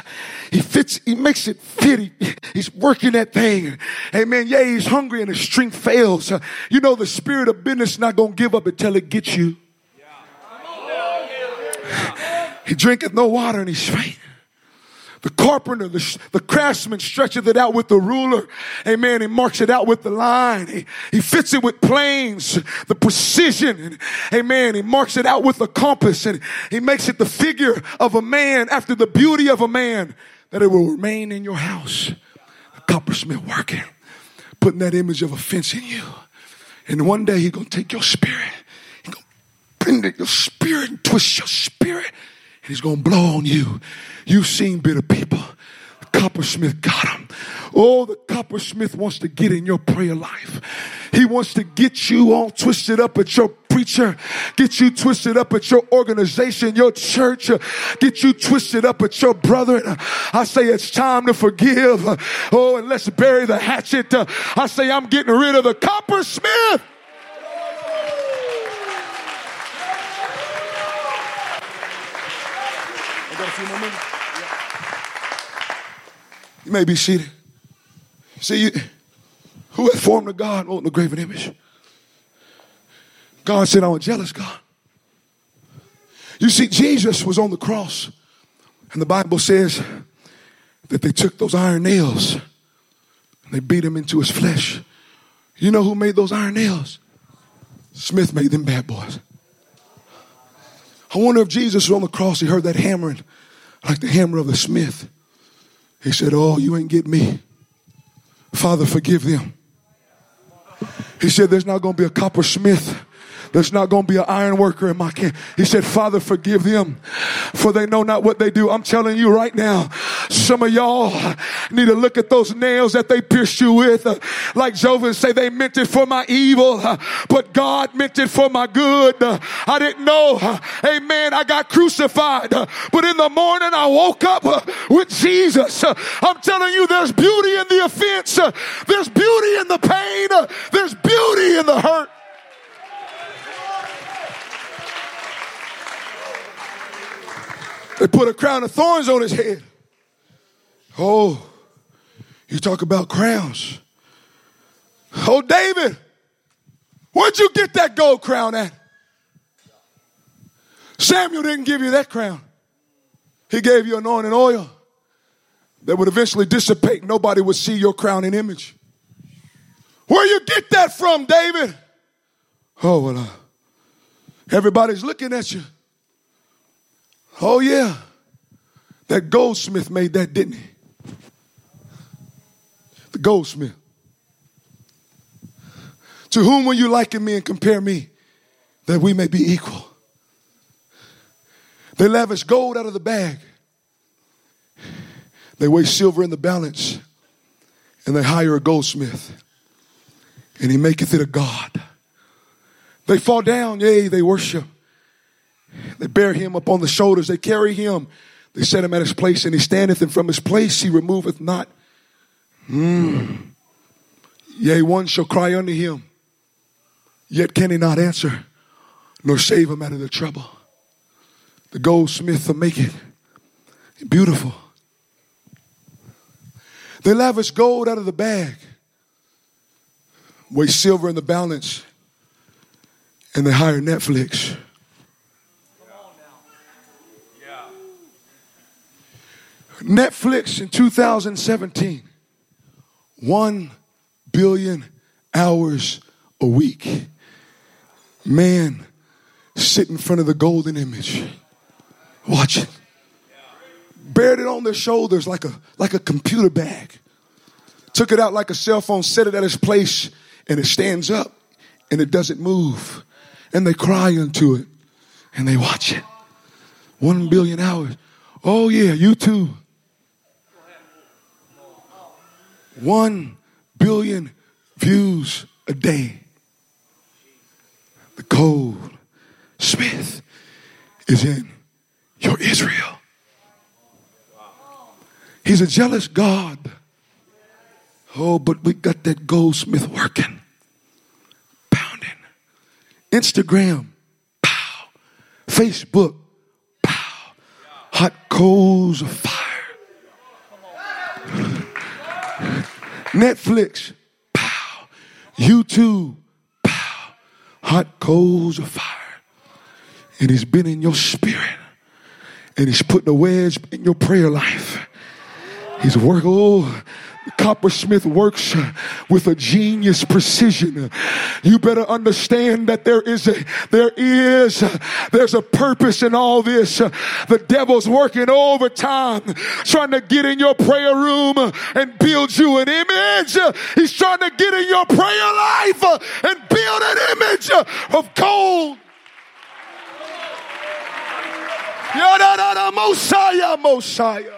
He fits, he makes it fit. He, he's working that thing. Amen. Yeah, he's hungry and his strength fails. You know, the spirit of business not going to give up until it gets you. He drinketh no water and he's faint. The carpenter, the, the craftsman stretcheth it out with the ruler. Amen. He marks it out with the line. He, he fits it with planes, the precision. And, amen. He marks it out with the compass and he makes it the figure of a man after the beauty of a man that it will remain in your house. The coppersmith working, putting that image of a fence in you. And one day he's going to take your spirit. Your spirit and twist your spirit. And he's going to blow on you. You've seen bitter people. The coppersmith got him. Oh, the coppersmith wants to get in your prayer life. He wants to get you all twisted up at your preacher, get you twisted up at your organization, your church, get you twisted up at your brother. I say it's time to forgive. Oh, and let's bury the hatchet. I say I'm getting rid of the coppersmith. You may be seated. See, you, who had formed a God won't the graven image? God said, I'm a jealous God. You see, Jesus was on the cross, and the Bible says that they took those iron nails and they beat him into his flesh. You know who made those iron nails? Smith made them bad boys. I wonder if Jesus was on the cross, he heard that hammering like the hammer of the smith. He said, Oh, you ain't get me. Father, forgive them. He said, There's not going to be a coppersmith there's not going to be an iron worker in my camp. He said, Father, forgive them for they know not what they do. I'm telling you right now, some of y'all need to look at those nails that they pierced you with. Uh, like Job say, they meant it for my evil, uh, but God meant it for my good. Uh, I didn't know. Amen. I got crucified, but in the morning I woke up with Jesus. I'm telling you, there's beauty in the offense. There's beauty in the pain. There's beauty in the hurt. They put a crown of thorns on his head. Oh, you talk about crowns. Oh, David, where'd you get that gold crown at? Samuel didn't give you that crown. He gave you anointing oil that would eventually dissipate. Nobody would see your crown image. Where you get that from, David? Oh, well, uh, everybody's looking at you. Oh, yeah. That goldsmith made that, didn't he? The goldsmith. To whom will you liken me and compare me that we may be equal? They lavish gold out of the bag. They weigh silver in the balance. And they hire a goldsmith. And he maketh it a God. They fall down, yea, they worship. They bear him upon the shoulders. They carry him. They set him at his place, and he standeth, and from his place he removeth not. Mm. Yea, one shall cry unto him, yet can he not answer, nor save him out of the trouble. The goldsmith will make it beautiful. They lavish gold out of the bag, weigh silver in the balance, and they hire Netflix Netflix in 2017, 1 billion hours a week. Man, sit in front of the golden image, watch it. Bared it on their shoulders like a, like a computer bag. Took it out like a cell phone, set it at its place, and it stands up and it doesn't move. And they cry into it and they watch it. One billion hours. Oh, yeah, you too. One billion views a day. The gold smith is in your Israel. He's a jealous God. Oh, but we got that goldsmith working, pounding. Instagram, pow. Facebook, pow. Hot coals of fire. Netflix, pow. YouTube, pow. Hot coals of fire. And he's been in your spirit. And he's putting a wedge in your prayer life. He's working. Oh, coppersmith works with a genius precision. You better understand that there is a, there is, there's a purpose in all this. The devil's working overtime, trying to get in your prayer room and build you an image. He's trying to get in your prayer life and build an image of gold. Yada, Mosiah, Mosiah.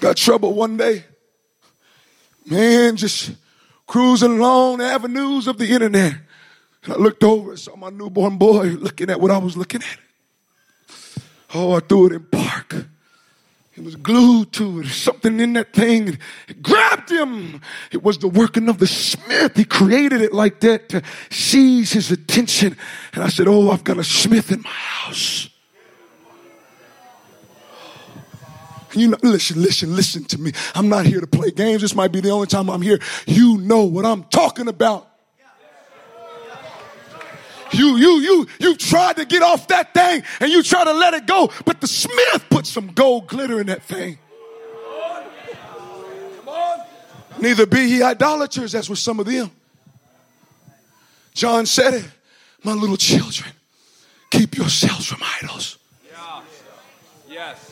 Got trouble one day. Man, just cruising along the avenues of the internet. And I looked over and saw my newborn boy looking at what I was looking at. Oh, I threw it in park. It was glued to it. Something in that thing. It grabbed him. It was the working of the smith. He created it like that to seize his attention. And I said, Oh, I've got a smith in my house. You know, listen, listen, listen to me. I'm not here to play games. This might be the only time I'm here. You know what I'm talking about. You, you, you, you tried to get off that thing and you try to let it go, but the smith put some gold glitter in that thing. Neither be ye idolaters, as with some of them. John said it, my little children, keep yourselves from idols. Yeah. Yes.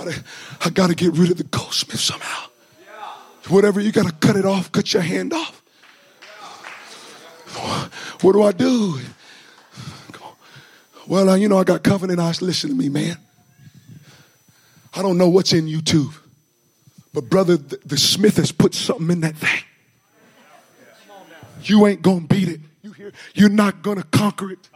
Gotta, I gotta get rid of the goldsmith somehow. Whatever, you gotta cut it off, cut your hand off. What do I do? Well, you know, I got covenant eyes. Listen to me, man. I don't know what's in YouTube, but brother, the, the Smith has put something in that thing. You ain't gonna beat it. You hear? You're not gonna conquer it.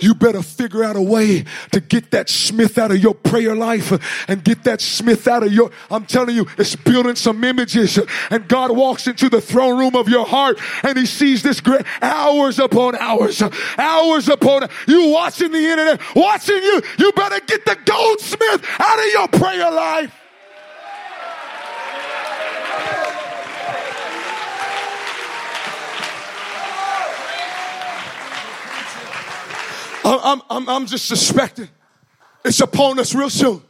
You better figure out a way to get that Smith out of your prayer life and get that Smith out of your, I'm telling you, it's building some images. And God walks into the throne room of your heart and he sees this great hours upon hours, hours upon, you watching the internet, watching you, you better get the goldsmith out of your prayer life. I'm, I'm, I'm just suspecting it's upon us real soon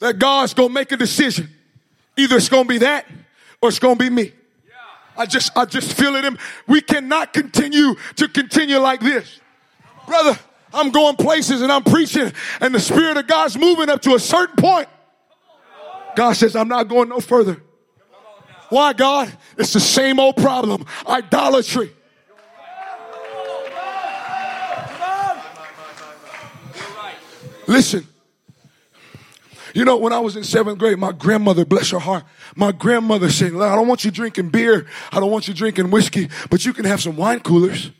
that God's gonna make a decision. Either it's gonna be that or it's gonna be me. I just, I just feel it in. We cannot continue to continue like this. Brother, I'm going places and I'm preaching and the Spirit of God's moving up to a certain point. God says, I'm not going no further. Why, God? It's the same old problem idolatry. Listen. You know, when I was in seventh grade, my grandmother, bless her heart, my grandmother said, I don't want you drinking beer. I don't want you drinking whiskey, but you can have some wine coolers.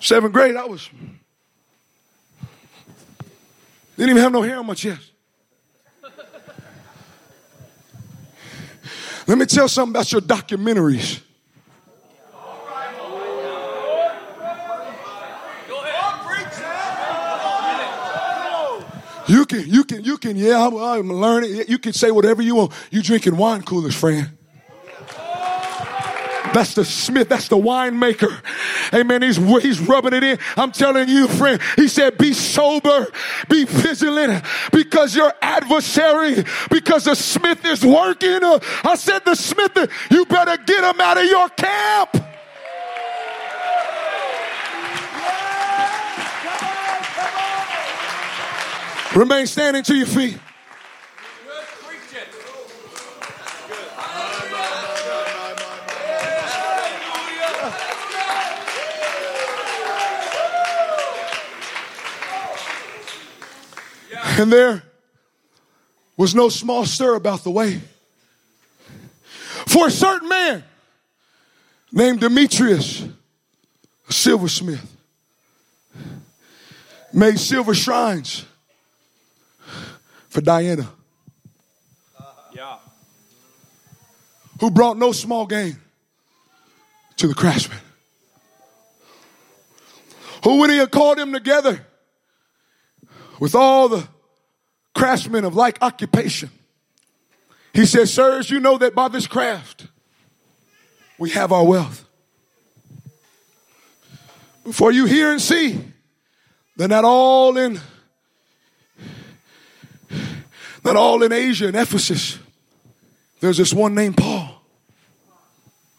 Seventh grade, I was. Didn't even have no hair on my chest. Let me tell something about your documentaries. You can, you can, you can, yeah, I'm, I'm learning. You can say whatever you want. You drinking wine coolers, friend. That's the smith. That's the winemaker. Amen. He's, he's rubbing it in. I'm telling you, friend. He said, be sober, be vigilant because your adversary, because the smith is working. I said, the smith, you better get him out of your camp. Remain standing to your feet. And there was no small stir about the way. For a certain man named Demetrius, a silversmith, made silver shrines for Diana. Yeah. Who brought no small gain to the craftsman. Who, when he had called them together with all the craftsmen of like occupation, he said, Sirs, you know that by this craft we have our wealth. Before you hear and see, they're not all in not all in Asia and Ephesus. There's this one named Paul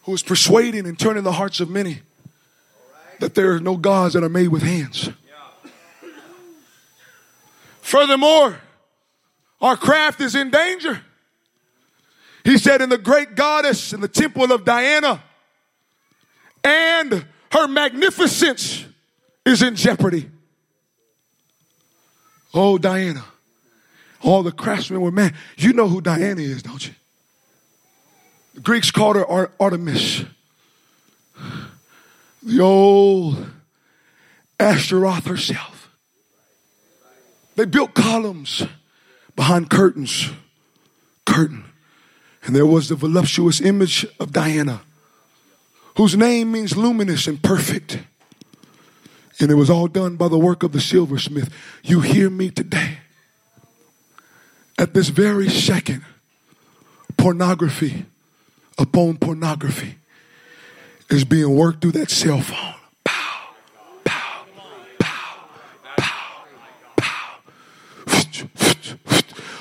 who is persuading and turning the hearts of many that there are no gods that are made with hands. Furthermore, our craft is in danger. He said, in the great goddess in the temple of Diana and her magnificence is in jeopardy. Oh, Diana. All the craftsmen were man. You know who Diana is, don't you? The Greeks called her Artemis. The old Ashtaroth herself. They built columns behind curtains. Curtain. And there was the voluptuous image of Diana, whose name means luminous and perfect. And it was all done by the work of the silversmith. You hear me today. At this very second, pornography upon pornography is being worked through that cell phone. Pow, pow, pow, pow, pow.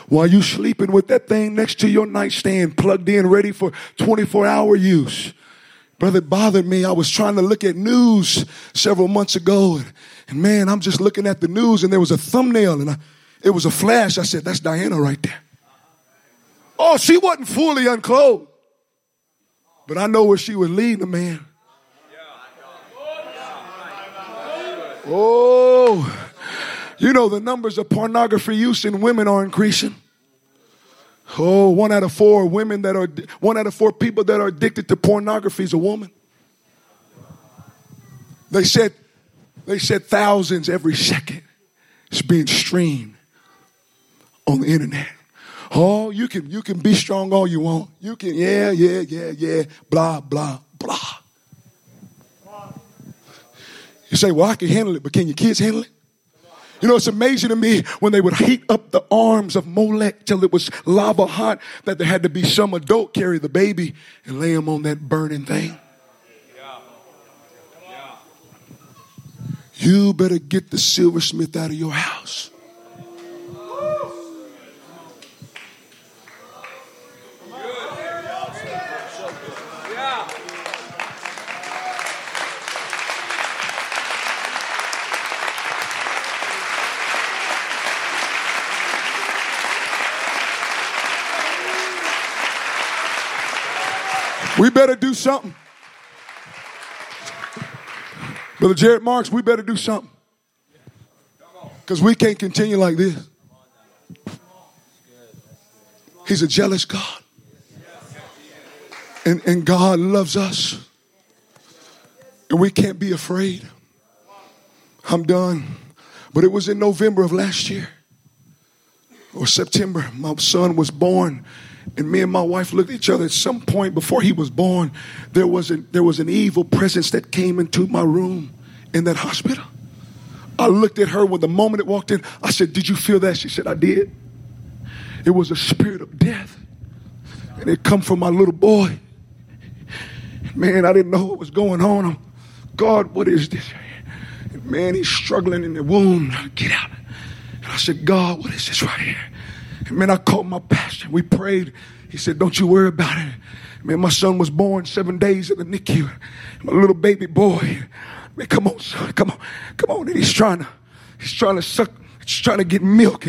While you sleeping with that thing next to your nightstand, plugged in, ready for 24 hour use. Brother, it bothered me. I was trying to look at news several months ago, and, and man, I'm just looking at the news, and there was a thumbnail, and I, it was a flash. I said, That's Diana right there. Oh, she wasn't fully unclothed. But I know where she was leading the man. Oh, you know the numbers of pornography use in women are increasing. Oh, one out of four women that are, one out of four people that are addicted to pornography is a woman. They said, they said thousands every second is being streamed on the internet. Oh, you can you can be strong all you want. You can, yeah, yeah, yeah, yeah, blah, blah, blah. You say, well, I can handle it, but can your kids handle it? You know, it's amazing to me when they would heat up the arms of Molech till it was lava hot that there had to be some adult carry the baby and lay him on that burning thing. You better get the silversmith out of your house. Better do something. Brother Jared Marks, we better do something. Because we can't continue like this. He's a jealous God. And, and God loves us. And we can't be afraid. I'm done. But it was in November of last year or September. My son was born and me and my wife looked at each other at some point before he was born. There was, a, there was an evil presence that came into my room in that hospital. I looked at her when the moment it walked in. I said, Did you feel that? She said, I did. It was a spirit of death. And it come from my little boy. Man, I didn't know what was going on. I'm, God, what is this? And man, he's struggling in the womb. Get out. And I said, God, what is this right here? Man, I called my pastor. We prayed. He said, Don't you worry about it. Man, my son was born seven days in the NICU. My little baby boy. Man, come on, son. Come on. Come on. And he's trying to, he's trying to suck, he's trying to get milk.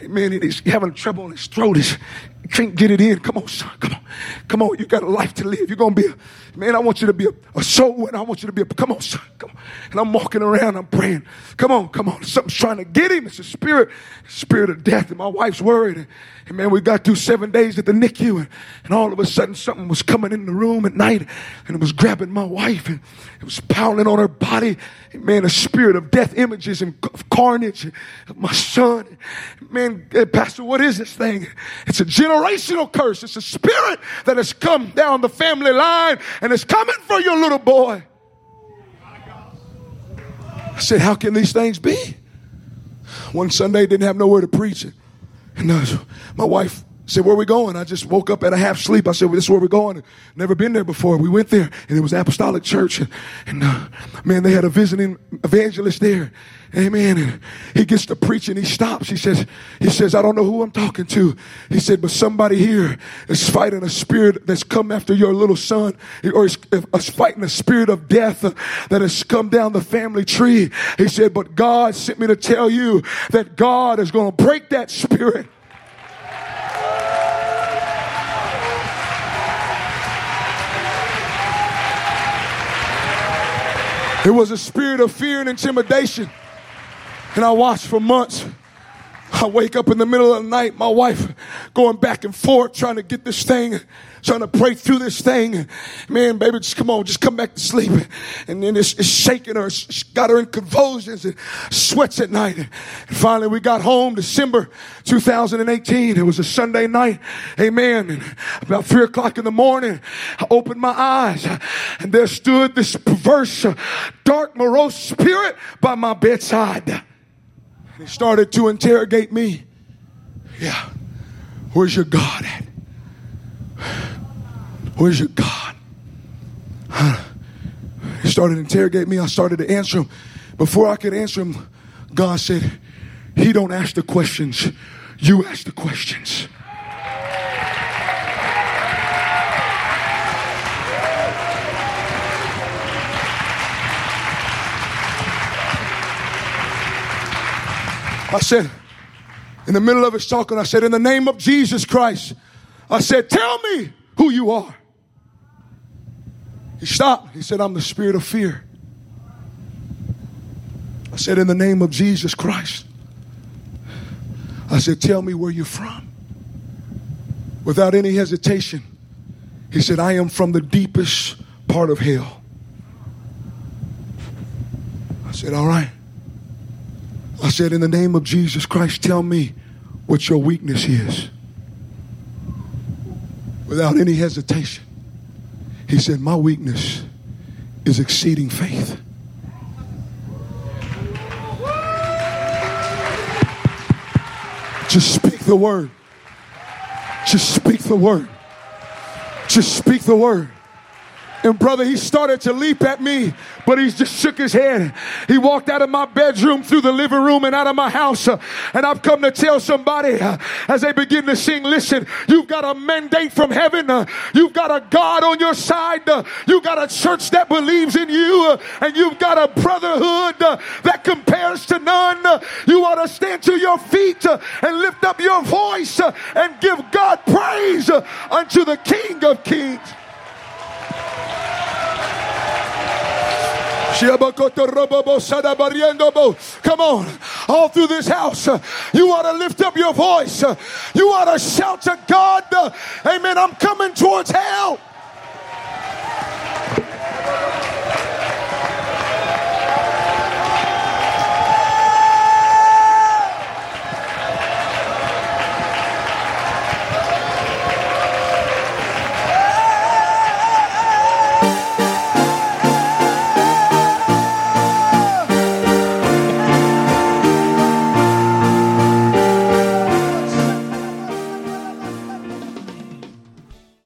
And man, he's having trouble in his throat. He can't get it in. Come on, son. Come on. Come on. You got a life to live. You're going to be a, Man, I want you to be a, a soul winner. I want you to be a, come on, son, come on. And I'm walking around, I'm praying. Come on, come on. Something's trying to get him. It's a spirit, spirit of death. And my wife's worried. And, and man, we got through seven days at the NICU. And, and all of a sudden, something was coming in the room at night. And it was grabbing my wife. And it was pounding on her body. And man, a spirit of death images and carnage. And my son. Man, hey, Pastor, what is this thing? It's a generational curse. It's a spirit that has come down the family line and is coming for your little boy. I said, How can these things be? One Sunday, didn't have nowhere to preach. It. And uh, my wife said, Where we going? I just woke up at a half sleep. I said, well, This is where we're going. Never been there before. We went there, and it was Apostolic Church. And, and uh, man, they had a visiting evangelist there. Amen. And he gets to preach and he stops. He says, he says, I don't know who I'm talking to. He said, but somebody here is fighting a spirit that's come after your little son or is, is fighting a spirit of death that has come down the family tree. He said, but God sent me to tell you that God is going to break that spirit. It was a spirit of fear and intimidation. And I watched for months. I wake up in the middle of the night, my wife going back and forth trying to get this thing, trying to pray through this thing. Man, baby, just come on, just come back to sleep. And then it's, it's shaking her, it's got her in convulsions and sweats at night. And finally, we got home December 2018. It was a Sunday night. Amen. And about three o'clock in the morning, I opened my eyes and there stood this perverse, dark, morose spirit by my bedside. He started to interrogate me. Yeah. Where's your God at? Where's your God? He started to interrogate me. I started to answer him. Before I could answer him, God said, He don't ask the questions, you ask the questions. I said, in the middle of his talking, I said, in the name of Jesus Christ, I said, tell me who you are. He stopped. He said, I'm the spirit of fear. I said, in the name of Jesus Christ. I said, tell me where you're from. Without any hesitation, he said, I am from the deepest part of hell. I said, all right. I said, In the name of Jesus Christ, tell me what your weakness is. Without any hesitation, he said, My weakness is exceeding faith. Just speak the word. Just speak the word. Just speak the word. And brother, he started to leap at me, but he just shook his head. He walked out of my bedroom, through the living room, and out of my house. And I've come to tell somebody uh, as they begin to sing, listen, you've got a mandate from heaven. Uh, you've got a God on your side. Uh, you've got a church that believes in you. And you've got a brotherhood that compares to none. you ought to stand to your feet and lift up your voice and give God praise unto the King of Kings. Come on, all through this house, you ought to lift up your voice. You ought to shout to God, Amen. I'm coming towards hell.